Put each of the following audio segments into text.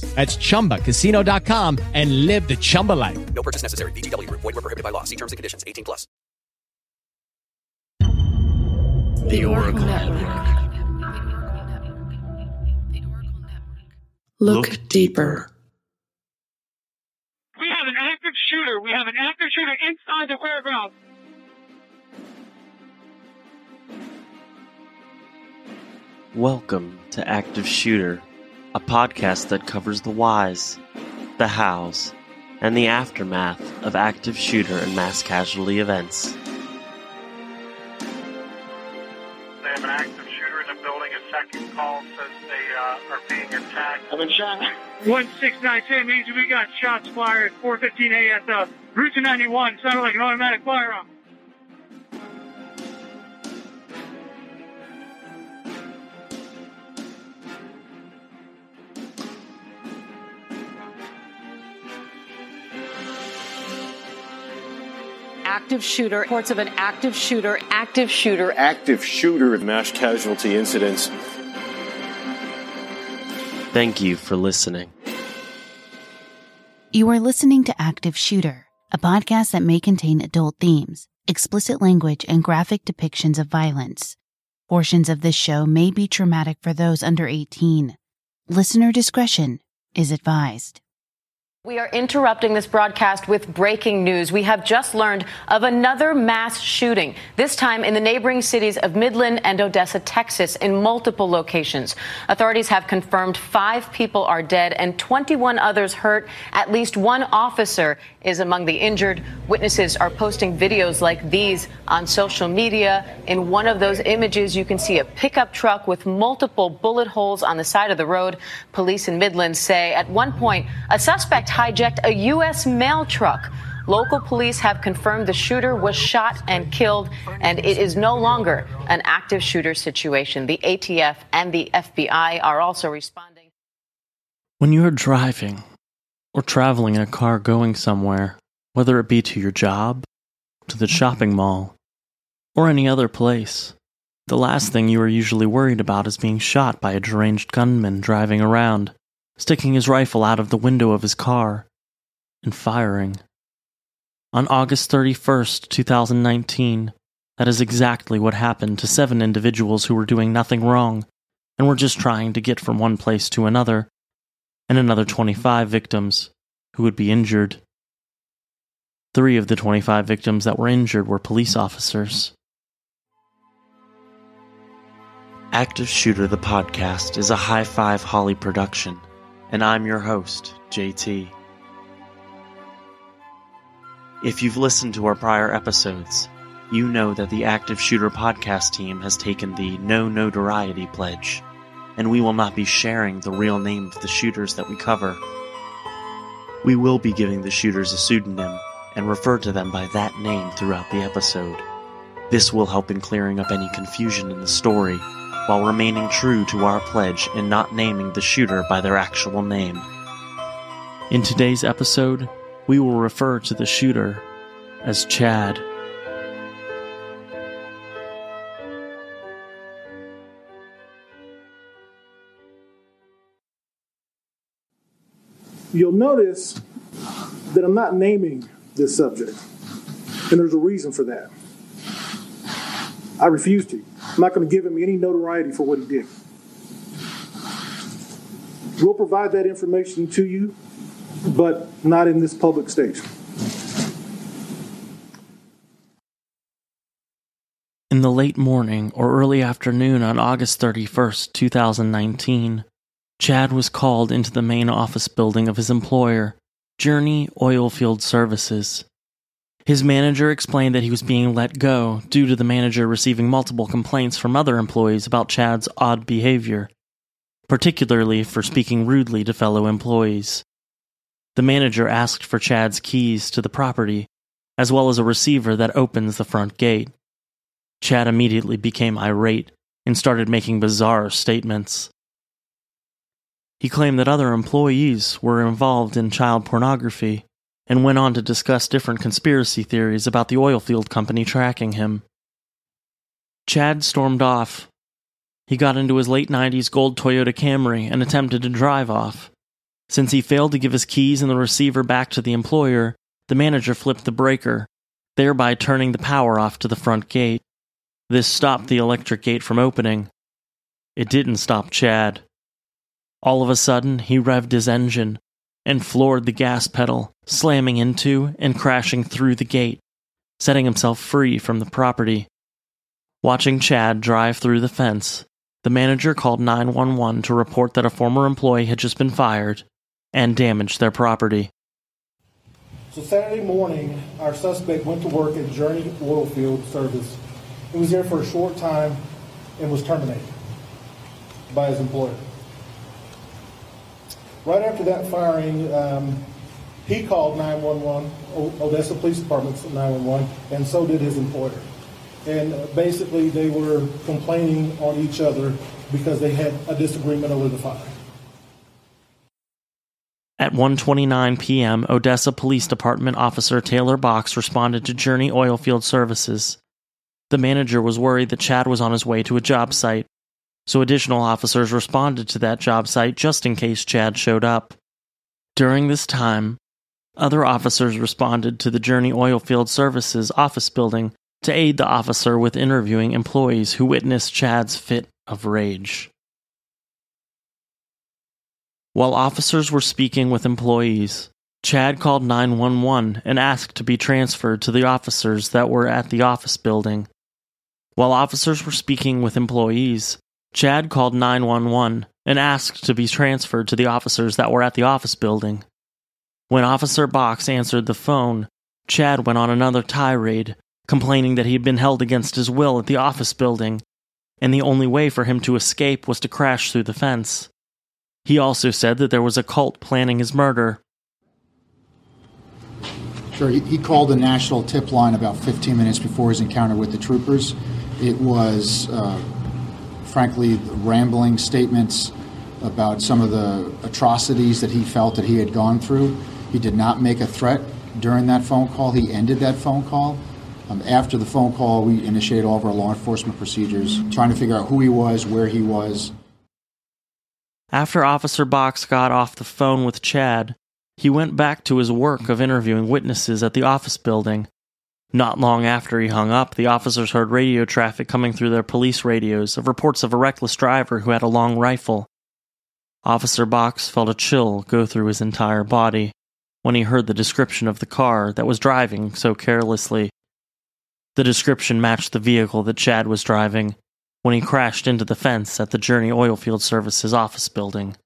That's chumbacasino.com and live the Chumba life. No purchase necessary. VGW. Void were prohibited by law. See terms and conditions. 18 plus. The Oracle Network. Look deeper. We have an active shooter. We have an active shooter inside the warehouse. Welcome to Active Shooter, a podcast that covers the whys, the hows, and the aftermath of active shooter and mass casualty events. They have an active shooter in the building. A second call says they uh, are being attacked. I've been shot. 1692 means we got shots fired. 415 at the Route 91. Sounded like an automatic firearm. Active shooter, reports of an active shooter, active shooter. Active shooter of mass casualty incidents. Thank you for listening. You are listening to Active Shooter, a podcast that may contain adult themes, explicit language, and graphic depictions of violence. Portions of this show may be traumatic for those under 18. Listener discretion is advised. We are interrupting this broadcast with breaking news. We have just learned of another mass shooting, this time in the neighboring cities of Midland and Odessa, Texas, in multiple locations. Authorities have confirmed five people are dead and 21 others hurt. At least one officer is among the injured. Witnesses are posting videos like these on social media. In one of those images, you can see a pickup truck with multiple bullet holes on the side of the road. Police in Midland say at one point, a suspect hijacked a U.S. mail truck. Local police have confirmed the shooter was shot and killed, and it is no longer an active shooter situation. The ATF and the FBI are also responding. When you are driving or traveling in a car going somewhere, whether it be to your job, to the shopping mall, or any other place, the last thing you are usually worried about is being shot by a deranged gunman driving around, sticking his rifle out of the window of his car, and firing. On August 31st, 2019, that is exactly what happened to seven individuals who were doing nothing wrong and were just trying to get from one place to another, and another 25 victims who would be injured. Three of the 25 victims that were injured were police officers. Active Shooter the podcast is a High Five Holly production, and I'm your host, JT. If you've listened to our prior episodes, you know that the Active Shooter podcast team has taken the no notoriety pledge, and we will not be sharing the real name of the shooters that we cover. We will be giving the shooters a pseudonym and refer to them by that name throughout the episode. This will help in clearing up any confusion in the story while remaining true to our pledge and not naming the shooter by their actual name. In today's episode, we will refer to the shooter as Chad. You'll notice that I'm not naming this subject, and there's a reason for that. I refuse to. I'm not going to give him any notoriety for what he did. We'll provide that information to you, but not in this public station. In the late morning or early afternoon on August 31st, 2019, Chad was called into the main office building of his employer, Journey Oilfield Services. His manager explained that he was being let go due to the manager receiving multiple complaints from other employees about Chad's odd behavior, particularly for speaking rudely to fellow employees. The manager asked for Chad's keys to the property, as well as a receiver that opens the front gate. Chad immediately became irate and started making bizarre statements. He claimed that other employees were involved in child pornography and went on to discuss different conspiracy theories about the oil field company tracking him. Chad stormed off. He got into his late 90s gold Toyota Camry and attempted to drive off. Since he failed to give his keys and the receiver back to the employer, the manager flipped the breaker, thereby turning the power off to the front gate. This stopped the electric gate from opening. It didn't stop Chad. All of a sudden, he revved his engine and floored the gas pedal, slamming into and crashing through the gate, setting himself free from the property. Watching Chad drive through the fence, the manager called 911 to report that a former employee had just been fired and damaged their property. So Saturday morning, our suspect went to work at Journey Oilfield Service. He was there for a short time and was terminated by his employer. Right after that firing, um, he called 911, Odessa Police Department's 911, and so did his employer. And basically, they were complaining on each other because they had a disagreement over the fire. At 1:29 p.m., Odessa Police Department officer Taylor Box responded to Journey Oilfield Services. The manager was worried that Chad was on his way to a job site so additional officers responded to that job site just in case Chad showed up. During this time, other officers responded to the Journey Oilfield Services office building to aid the officer with interviewing employees who witnessed Chad's fit of rage. While officers were speaking with employees, Chad called 911 and asked to be transferred to the officers that were at the office building. While officers were speaking with employees, Chad called 911 and asked to be transferred to the officers that were at the office building. When Officer Box answered the phone, Chad went on another tirade, complaining that he had been held against his will at the office building, and the only way for him to escape was to crash through the fence. He also said that there was a cult planning his murder. Sure, he, called the national tip line about 15 minutes before his encounter with the troopers. It was uh, frankly, rambling statements about some of the atrocities that he felt that he had gone through. He did not make a threat during that phone call. He ended that phone call. Um, after the phone call, we initiated all of our law enforcement procedures, trying to figure out who he was, where he was. After Officer Box got off the phone with Chad, he went back to his work of interviewing witnesses at the office building not long after he hung up, the officers heard radio traffic coming through their police radios of reports of a reckless driver who had a long rifle. Officer Box felt a chill go through his entire body when he heard the description of the car that was driving so carelessly. The description matched the vehicle that Chad was driving when he crashed into the fence at the Journey Oilfield Services office building.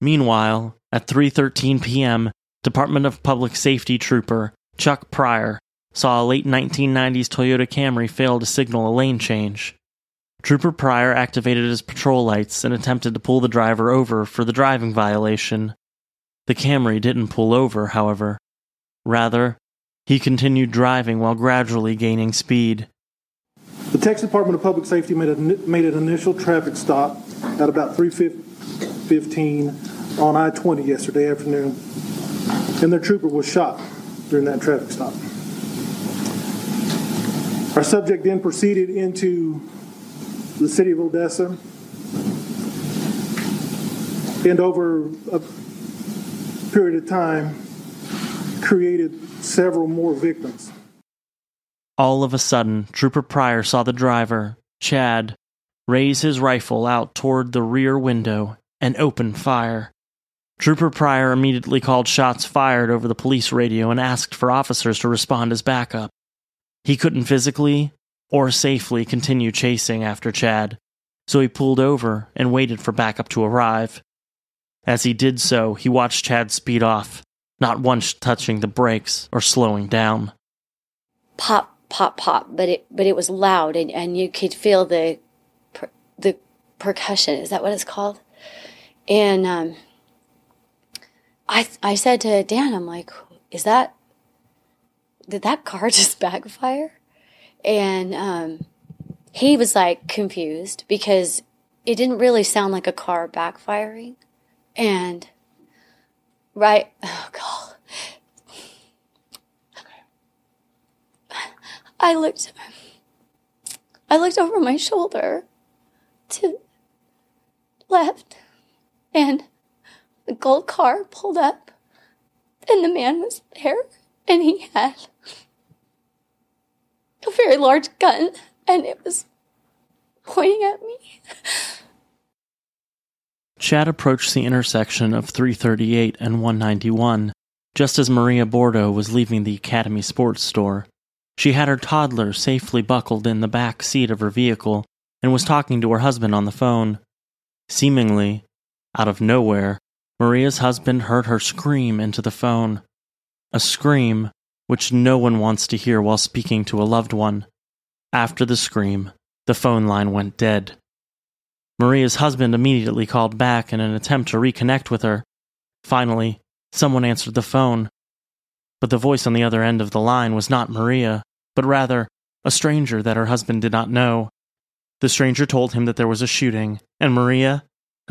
Meanwhile, at 3:13 p.m., Department of Public Safety trooper Chuck Pryor saw a late 1990s Toyota Camry fail to signal a lane change. Trooper Pryor activated his patrol lights and attempted to pull the driver over for the driving violation. The Camry didn't pull over, however. Rather, he continued driving while gradually gaining speed. The Texas Department of Public Safety made, a, made an initial traffic stop at about 3:15 on I-20 yesterday afternoon, and their trooper was shot during that traffic stop. Our subject then proceeded into the city of Odessa and over a period of time created several more victims. All of a sudden, Trooper Pryor saw the driver, Chad, raise his rifle out toward the rear window and open fire. Trooper Pryor immediately called shots fired over the police radio and asked for officers to respond as backup. He couldn't physically or safely continue chasing after Chad, so he pulled over and waited for backup to arrive. As he did so, he watched Chad speed off, not once touching the brakes or slowing down. Pop, pop, pop, but it but it was loud, and, and you could feel the per, the percussion. Is that what it's called? And um, I I said to Dan, I'm like, is that did that car just backfire? And um, he was like confused because it didn't really sound like a car backfiring. And right, oh God. I looked I looked over my shoulder to left and the gold car pulled up and the man was there and he had a very large gun and it was pointing at me. Chad approached the intersection of 338 and 191 just as Maria Bordo was leaving the Academy Sports Store. She had her toddler safely buckled in the back seat of her vehicle and was talking to her husband on the phone. Seemingly, out of nowhere, Maria's husband heard her scream into the phone. A scream which no one wants to hear while speaking to a loved one. After the scream, the phone line went dead. Maria's husband immediately called back in an attempt to reconnect with her. Finally, someone answered the phone. But the voice on the other end of the line was not Maria, but rather a stranger that her husband did not know. The stranger told him that there was a shooting, and Maria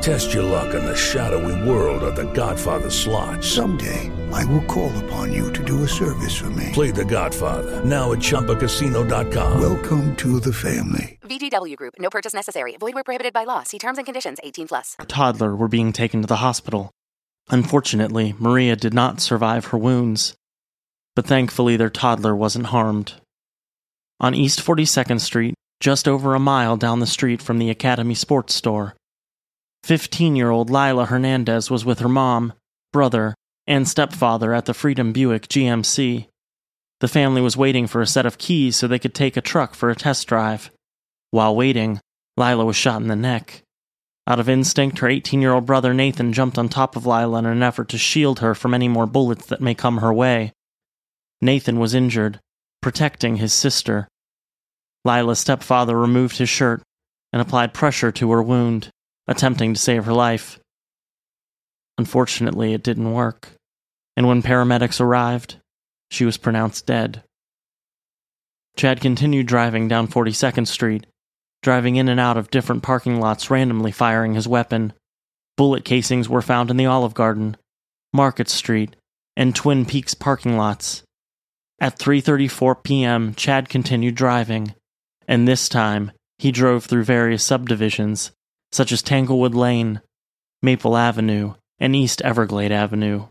Test your luck in the shadowy world of The Godfather slot. Someday, I will call upon you to do a service for me. Play The Godfather now at ChumbaCasino.com. Welcome to the family. VGW Group. No purchase necessary. Void where prohibited by law. See terms and conditions. 18 plus. Toddler were being taken to the hospital. Unfortunately, Maria did not survive her wounds, but thankfully their toddler wasn't harmed. On East 42nd Street, just over a mile down the street from the Academy Sports Store, 15 year old Lila Hernandez was with her mom, brother, and stepfather at the Freedom Buick GMC. The family was waiting for a set of keys so they could take a truck for a test drive. While waiting, Lila was shot in the neck. Out of instinct, her 18 year old brother Nathan jumped on top of Lila in an effort to shield her from any more bullets that may come her way. Nathan was injured, protecting his sister. Lila's stepfather removed his shirt and applied pressure to her wound attempting to save her life. Unfortunately, it didn't work, and when paramedics arrived, she was pronounced dead. Chad continued driving down 42nd Street, driving in and out of different parking lots, randomly firing his weapon. Bullet casings were found in the Olive Garden, Market Street, and Twin Peaks parking lots. At 3:34 p.m., Chad continued driving, and this time he drove through various subdivisions such as Tanglewood Lane, Maple Avenue, and East Everglade Avenue.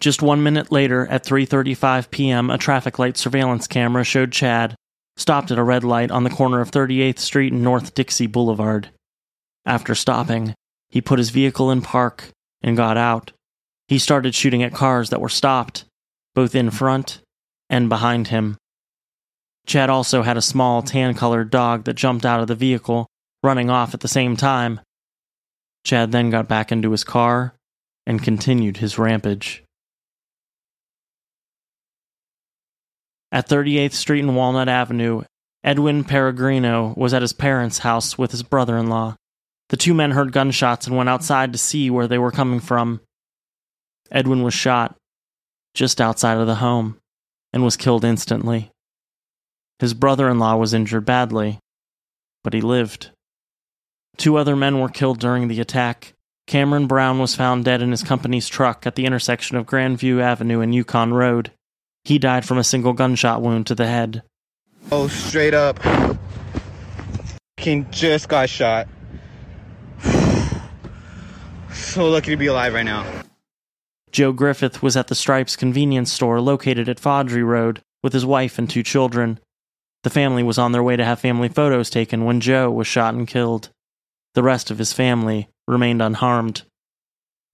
Just one minute later, at 3:35 p.m., a traffic light surveillance camera showed Chad stopped at a red light on the corner of 38th Street and North Dixie Boulevard. After stopping, He put his vehicle in park and got out. He started shooting at cars that were stopped, both in front and behind him. Chad also had a small tan colored dog that jumped out of the vehicle, running off at the same time. Chad then got back into his car and continued his rampage. At 38th Street and Walnut Avenue, Edwin Peregrino was at his parents' house with his brother in law. The two men heard gunshots and went outside to see where they were coming from. Edwin was shot just outside of the home and was killed instantly. His brother in law was injured badly, but he lived. Two other men were killed during the attack. Cameron Brown was found dead in his company's truck at the intersection of Grandview Avenue and Yukon Road. He died from a single gunshot wound to the head. Oh, straight up. King just got shot. so lucky to be alive right now. Joe Griffith was at the Stripes convenience store located at Faudree Road with his wife and two children. The family was on their way to have family photos taken when Joe was shot and killed. The rest of his family remained unharmed.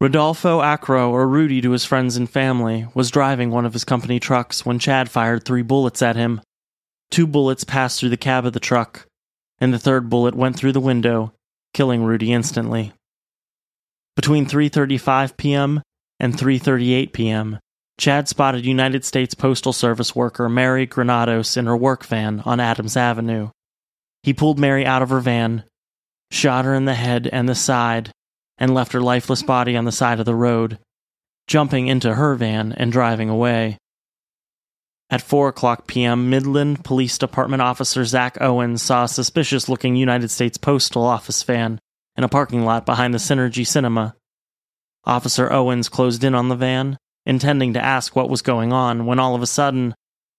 Rodolfo Arco, or Rudy to his friends and family, was driving one of his company trucks when Chad fired three bullets at him. Two bullets passed through the cab of the truck, and the third bullet went through the window, killing Rudy instantly. Between 3:35 p.m. and 3:38 p.m., Chad spotted United States Postal Service worker Mary Granados in her work van on Adams Avenue. He pulled Mary out of her van, shot her in the head and the side, and left her lifeless body on the side of the road, jumping into her van and driving away. At 4 o'clock p.m., Midland Police Department officer Zach Owens saw a suspicious looking United States Postal Office van in a parking lot behind the Cinergy Cinema. Officer Owens closed in on the van, intending to ask what was going on, when all of a sudden,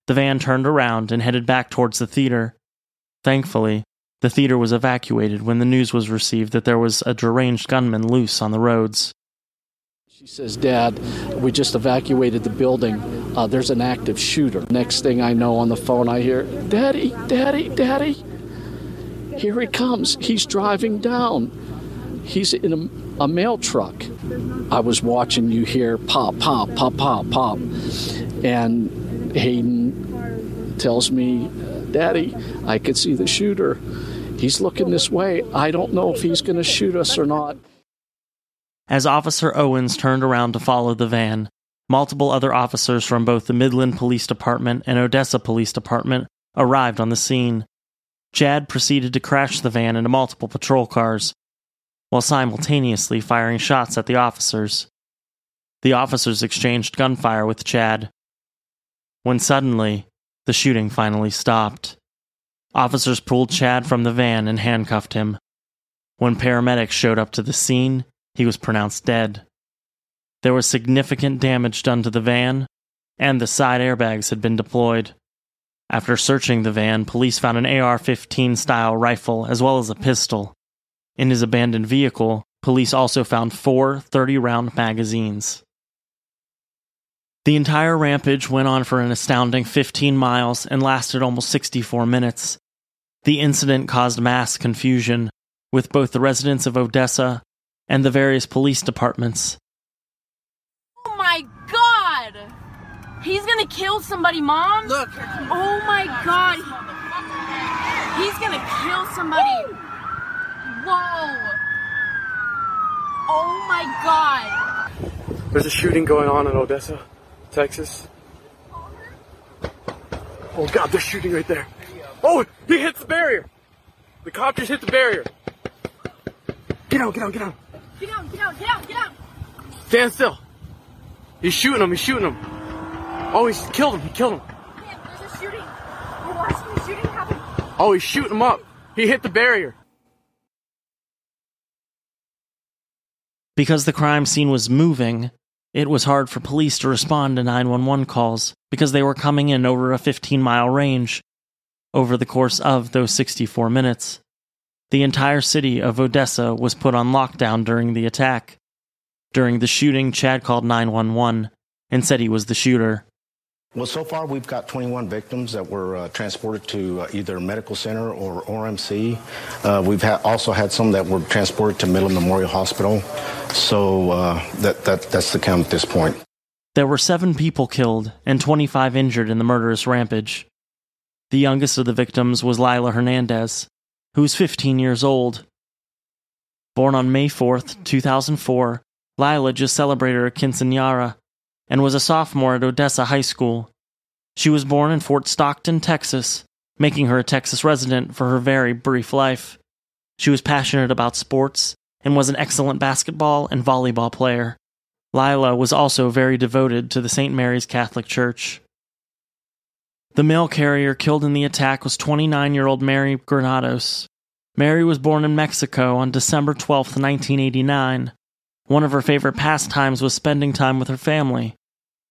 the van turned around and headed back towards the theater. Thankfully, the theater was evacuated when the news was received that there was a deranged gunman loose on the roads. She says, Dad, we just evacuated the building. Uh, there's an active shooter. Next thing I know on the phone, I hear, Daddy, Daddy, Daddy. Here he comes. He's driving down. He's in a, a mail truck. I was watching you hear pop, pop, pop, pop, pop. And Hayden tells me, Daddy, I could see the shooter. He's looking this way. I don't know if he's going to shoot us or not. As Officer Owens turned around to follow the van, multiple other officers from both the Midland Police Department and Odessa Police Department arrived on the scene. Chad proceeded to crash the van into multiple patrol cars, while simultaneously firing shots at the officers. The officers exchanged gunfire with Chad. When suddenly, the shooting finally stopped. Officers pulled Chad from the van and handcuffed him. When paramedics showed up to the scene, he was pronounced dead. There was significant damage done to the van, and the side airbags had been deployed. After searching the van, police found an AR 15 style rifle as well as a pistol. In his abandoned vehicle, police also found four 30 round magazines. The entire rampage went on for an astounding 15 miles and lasted almost 64 minutes. The incident caused mass confusion, with both the residents of Odessa and the various police departments. Oh my god! He's gonna kill somebody, Mom! Look! Oh my god! He's gonna kill somebody! Whoa! Oh my god! There's a shooting going on in Odessa, Texas. Oh god, they're shooting right there. Oh, he hits the barrier! The cop just hit the barrier. Get out, get out, get out. Get out, get out, get out, get out! Stand still. He's shooting him, he's shooting him. Oh, he's killed him, he killed him. There's a shooting. We're watching the shooting happen. Oh, he's shooting him up. He hit the barrier. Because the crime scene was moving, it was hard for police to respond to 911 calls because they were coming in over a 15 mile range over the course of those 64 minutes. The entire city of Odessa was put on lockdown during the attack. During the shooting, Chad called 911 and said he was the shooter. Well, so far we've got 21 victims that were uh, transported to uh, either medical center or RMC. Uh, we've ha- also had some that were transported to Midland Memorial Hospital. So uh, that, that that's the count at this point. There were seven people killed and 25 injured in the murderous rampage. The youngest of the victims was Lila Hernandez, who was 15 years old. Born on May 4th, 2004, Lila just celebrated her quinceanera and was a sophomore at Odessa High School. She was born in Fort Stockton, Texas, making her a Texas resident for her very brief life. She was passionate about sports and was an excellent basketball and volleyball player. Lila was also very devoted to the St. Mary's Catholic Church. The mail carrier killed in the attack was 29 year old Mary Granados. Mary was born in Mexico on December 12, 1989. One of her favorite pastimes was spending time with her family.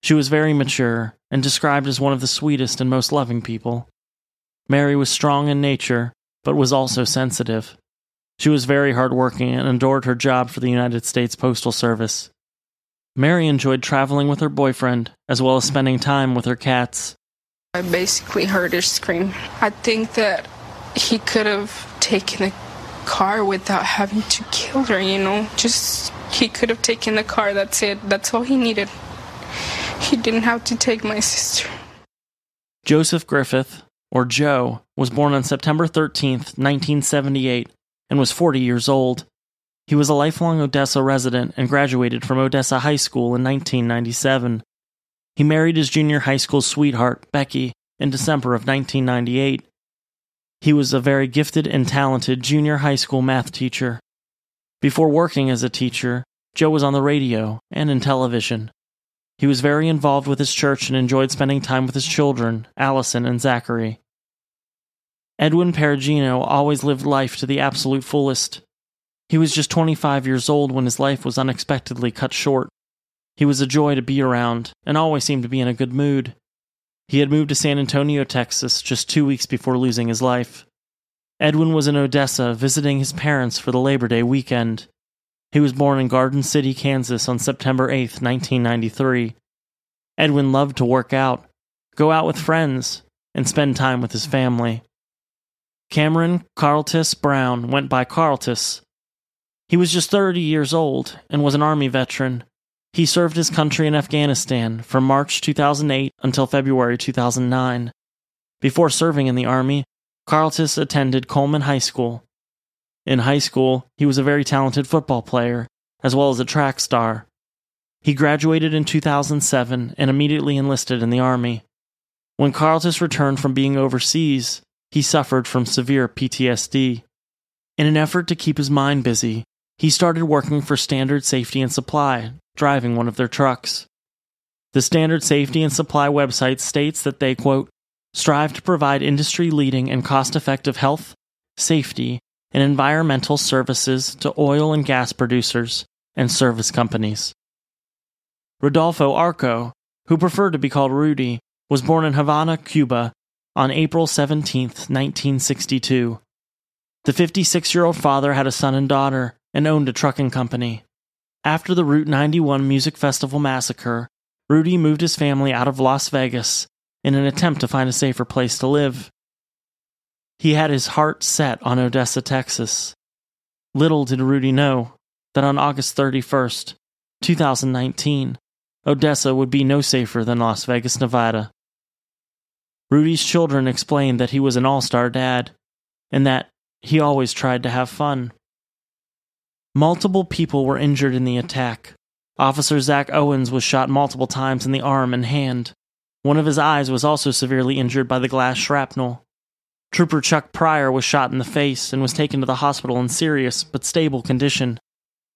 She was very mature and described as one of the sweetest and most loving people. Mary was strong in nature, but was also sensitive. She was very hardworking and adored her job for the United States Postal Service. Mary enjoyed traveling with her boyfriend, as well as spending time with her cats. I basically heard her scream. I think that he could have taken the car without having to kill her, you know? Just, he could have taken the car, that's it. That's all he needed. He didn't have to take my sister. Joseph Griffith, or Joe, was born on September 13th, 1978, and was 40 years old. He was a lifelong Odessa resident and graduated from Odessa High School in 1997. He married his junior high school sweetheart, Becky, in December of 1998. He was a very gifted and talented junior high school math teacher. Before working as a teacher, Joe was on the radio and in television. He was very involved with his church and enjoyed spending time with his children, Allison and Zachary. Edwin Peregrino always lived life to the absolute fullest. He was just 25 years old when his life was unexpectedly cut short. He was a joy to be around and always seemed to be in a good mood. He had moved to San Antonio, Texas, just two weeks before losing his life. Edwin was in Odessa visiting his parents for the Labor Day weekend. He was born in Garden City, Kansas on September 8, 1993. Edwin loved to work out, go out with friends, and spend time with his family. Cameron Carltus Brown went by Carltus. He was just 30 years old and was an Army veteran. He served his country in Afghanistan from March 2008 until February 2009. Before serving in the Army, Carltus attended Coleman High School. In high school, he was a very talented football player, as well as a track star. He graduated in 2007 and immediately enlisted in the Army. When Carltus returned from being overseas, he suffered from severe PTSD. In an effort to keep his mind busy, he started working for Standard Safety and Supply, driving one of their trucks. The Standard Safety and Supply website states that they, quote, strive to provide industry leading and cost effective health, safety, and environmental services to oil and gas producers and service companies. Rodolfo Arco, who preferred to be called Rudy, was born in Havana, Cuba, on April 17, 1962. The 56 year old father had a son and daughter and owned a trucking company. After the Route 91 Music Festival massacre, Rudy moved his family out of Las Vegas in an attempt to find a safer place to live. He had his heart set on Odessa, Texas. Little did Rudy know that on August 31st, 2019, Odessa would be no safer than Las Vegas, Nevada. Rudy's children explained that he was an all star dad and that he always tried to have fun. Multiple people were injured in the attack. Officer Zach Owens was shot multiple times in the arm and hand. One of his eyes was also severely injured by the glass shrapnel. Trooper Chuck Pryor was shot in the face and was taken to the hospital in serious but stable condition.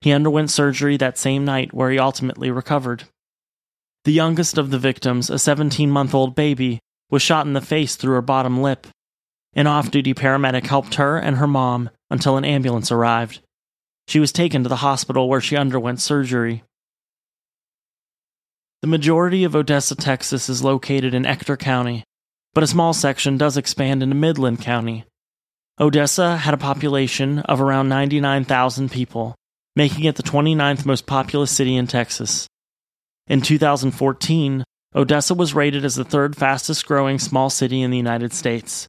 He underwent surgery that same night where he ultimately recovered. The youngest of the victims, a 17 month old baby, was shot in the face through her bottom lip. An off duty paramedic helped her and her mom until an ambulance arrived. She was taken to the hospital where she underwent surgery. The majority of Odessa, Texas is located in Ector County, but a small section does expand into Midland County. Odessa had a population of around 99,000 people, making it the 29th most populous city in Texas. In 2014, Odessa was rated as the third fastest growing small city in the United States.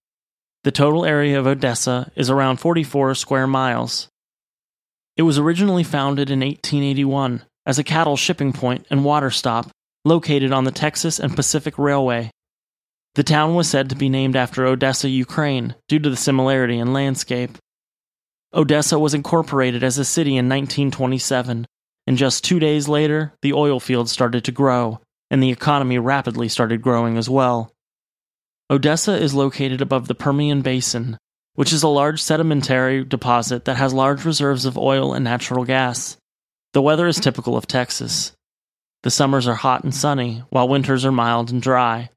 The total area of Odessa is around 44 square miles. It was originally founded in 1881 as a cattle shipping point and water stop located on the Texas and Pacific Railway. The town was said to be named after Odessa, Ukraine, due to the similarity in landscape. Odessa was incorporated as a city in 1927, and just two days later, the oil fields started to grow, and the economy rapidly started growing as well. Odessa is located above the Permian Basin, which is a large sedimentary deposit that has large reserves of oil and natural gas. The weather is typical of Texas. The summers are hot and sunny, while winters are mild and dry.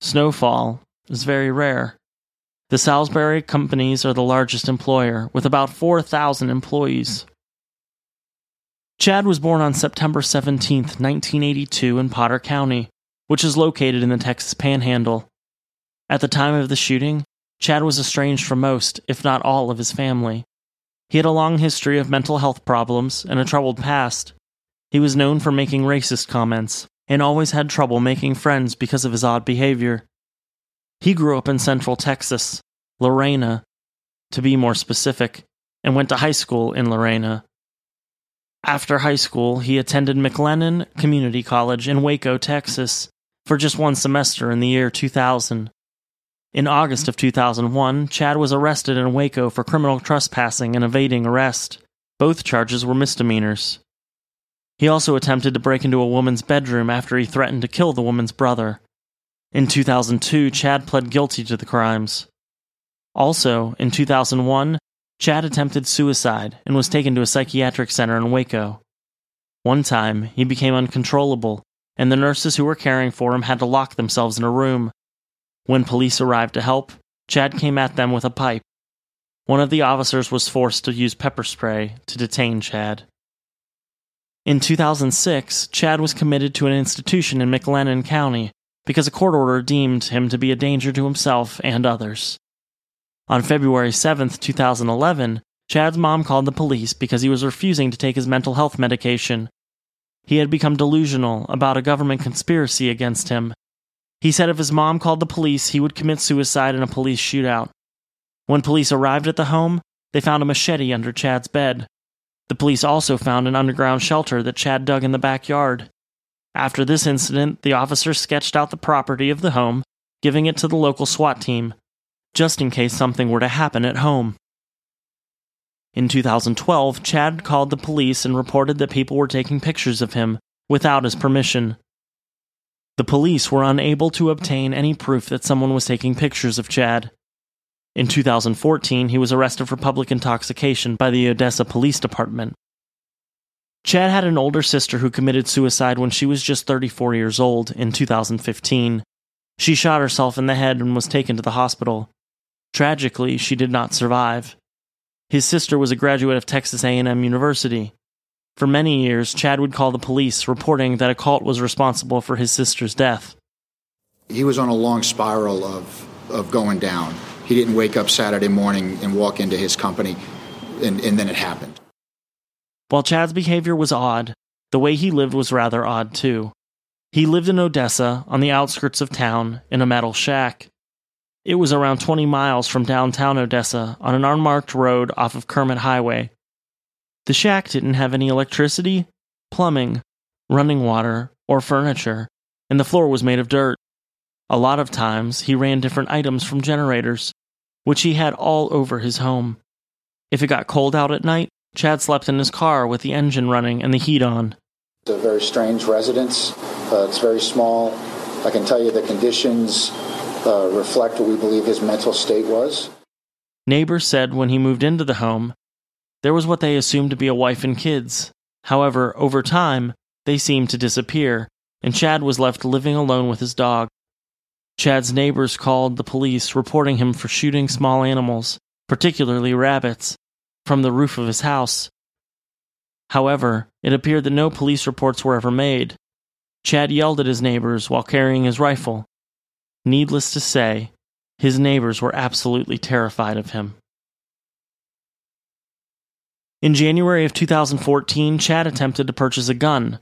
Snowfall is very rare. The Saulsbury companies are the largest employer, with about 4,000 employees. Chad was born on September 17, 1982, in Potter County, which is located in the Texas Panhandle. At the time of the shooting, Chad was estranged from most, if not all, of his family. He had a long history of mental health problems and a troubled past. He was known for making racist comments and always had trouble making friends because of his odd behavior. He grew up in central Texas, Lorena, to be more specific, and went to high school in Lorena. After high school, he attended McLennan Community College in Waco, Texas, for just one semester in the year 2000. In August of 2001, Chad was arrested in Waco for criminal trespassing and evading arrest. Both charges were misdemeanors. He also attempted to break into a woman's bedroom after he threatened to kill the woman's brother. In 2002, Chad pled guilty to the crimes. Also, in 2001, Chad attempted suicide and was taken to a psychiatric center in Waco. One time, he became uncontrollable, and the nurses who were caring for him had to lock themselves in a room. When police arrived to help, Chad came at them with a pipe. One of the officers was forced to use pepper spray to detain Chad. In 2006, Chad was committed to an institution in McLennan County because a court order deemed him to be a danger to himself and others. On February 7, 2011, Chad's mom called the police because he was refusing to take his mental health medication. He had become delusional about a government conspiracy against him. He said if his mom called the police, he would commit suicide in a police shootout. When police arrived at the home, they found a machete under Chad's bed. The police also found an underground shelter that Chad dug in the backyard. After this incident, the officers sketched out the property of the home, giving it to the local SWAT team, just in case something were to happen at home. In 2012, Chad called the police and reported that people were taking pictures of him without his permission. The police were unable to obtain any proof that someone was taking pictures of Chad. In 2014, he was arrested for public intoxication by the Odessa Police Department. Chad had an older sister who committed suicide when she was just 34 years old in 2015. She shot herself in the head and was taken to the hospital. Tragically, she did not survive. His sister was a graduate of Texas A&M University. For many years, Chad would call the police reporting that a cult was responsible for his sister's death. He was on a long spiral of, of going down. He didn't wake up Saturday morning and walk into his company, and, and then it happened. While Chad's behavior was odd, the way he lived was rather odd too. He lived in Odessa, on the outskirts of town, in a metal shack. It was around 20 miles from downtown Odessa on an unmarked road off of Kermit Highway. The shack didn't have any electricity, plumbing, running water, or furniture, and the floor was made of dirt. A lot of times, he ran different items from generators, which he had all over his home. If it got cold out at night, Chad slept in his car with the engine running and the heat on. It's a very strange residence. Uh, it's very small. I can tell you the conditions uh, reflect what we believe his mental state was. Neighbors said when he moved into the home, there was what they assumed to be a wife and kids. However, over time, they seemed to disappear, and Chad was left living alone with his dog. Chad's neighbors called the police, reporting him for shooting small animals, particularly rabbits, from the roof of his house. However, it appeared that no police reports were ever made. Chad yelled at his neighbors while carrying his rifle. Needless to say, his neighbors were absolutely terrified of him. In January of 2014, Chad attempted to purchase a gun.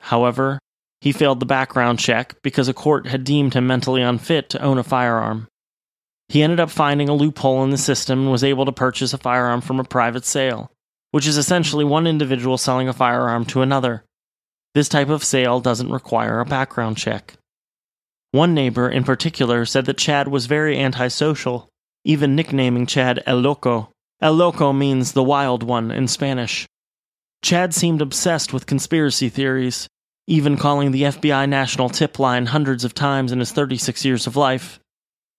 However, He failed the background check because a court had deemed him mentally unfit to own a firearm. He ended up finding a loophole in the system and was able to purchase a firearm from a private sale, which is essentially one individual selling a firearm to another. This type of sale doesn't require a background check. One neighbor in particular said that Chad was very antisocial, even nicknaming Chad El Loco. El Loco means the wild one in Spanish. Chad seemed obsessed with conspiracy theories, even calling the FBI national tip line hundreds of times in his 36 years of life.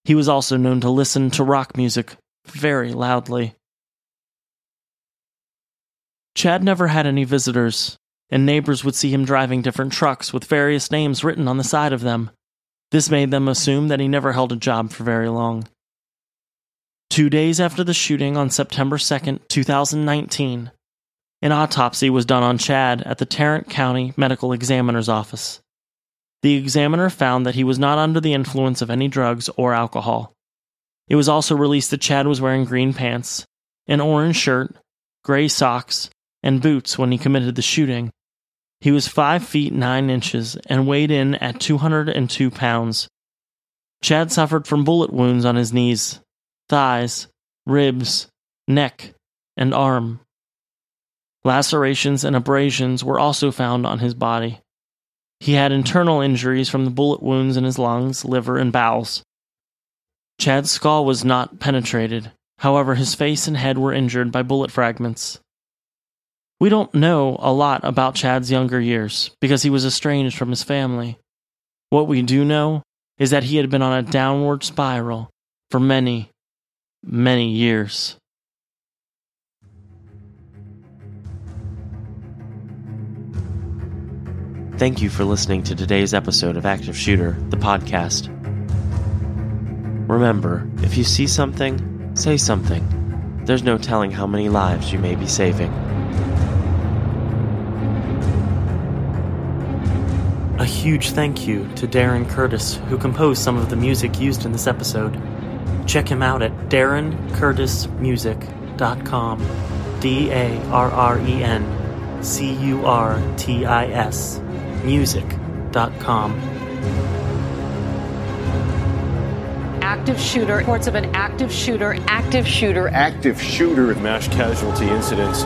He was also known to listen to rock music very loudly. Chad never had any visitors, and neighbors would see him driving different trucks with various names written on the side of them. This made them assume that he never held a job for very long. Two days after the shooting on September 2nd, 2019, an autopsy was done on Chad at the Tarrant County Medical Examiner's Office. The examiner found that he was not under the influence of any drugs or alcohol. It was also released that Chad was wearing green pants, an orange shirt, gray socks, and boots when he committed the shooting. He was 5 feet 9 inches and weighed in at 202 pounds. Chad suffered from bullet wounds on his knees, thighs, ribs, neck, and arm. Lacerations and abrasions were also found on his body. He had internal injuries from the bullet wounds in his lungs, liver, and bowels. Chad's skull was not penetrated, however, his face and head were injured by bullet fragments. We don't know a lot about Chad's younger years because he was estranged from his family. What we do know is that he had been on a downward spiral for many, many years. Thank you for listening to today's episode of Active Shooter, the podcast. Remember, if you see something, say something. There's no telling how many lives you may be saving. A huge thank you to Darren Curtis, who composed some of the music used in this episode. Check him out at darrencurtismusic.com. D A R R E N C U R T I S music.com. Active shooter. Reports of an active shooter. Active shooter. Active shooter. Mass casualty incidents.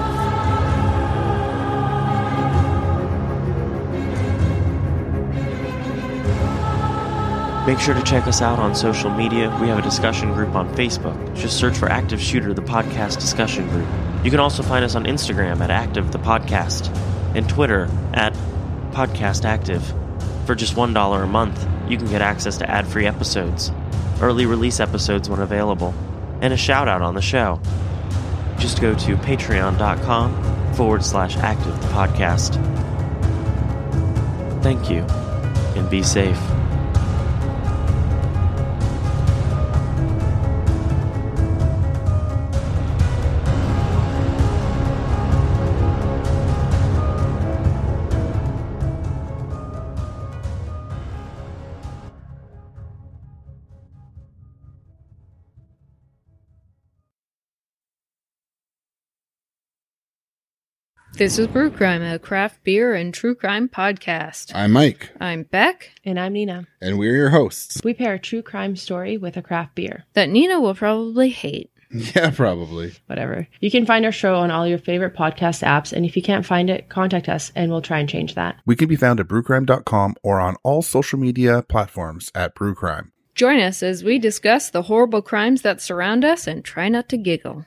Make sure to check us out on social media. We have a discussion group on Facebook. Just search for Active Shooter, the podcast discussion group. You can also find us on Instagram at Active the Podcast and Twitter at Podcast Active. For just $1 a month, you can get access to ad free episodes, early release episodes when available, and a shout out on the show. Just go to patreon.com forward slash active the podcast. Thank you, and be safe. This is Brew Crime, a craft beer and true crime podcast. I'm Mike. I'm Beck. And I'm Nina. And we're your hosts. We pair a true crime story with a craft beer. That Nina will probably hate. Yeah, probably. Whatever. You can find our show on all your favorite podcast apps, and if you can't find it, contact us and we'll try and change that. We can be found at brewcrime.com or on all social media platforms at brewcrime. Join us as we discuss the horrible crimes that surround us and try not to giggle.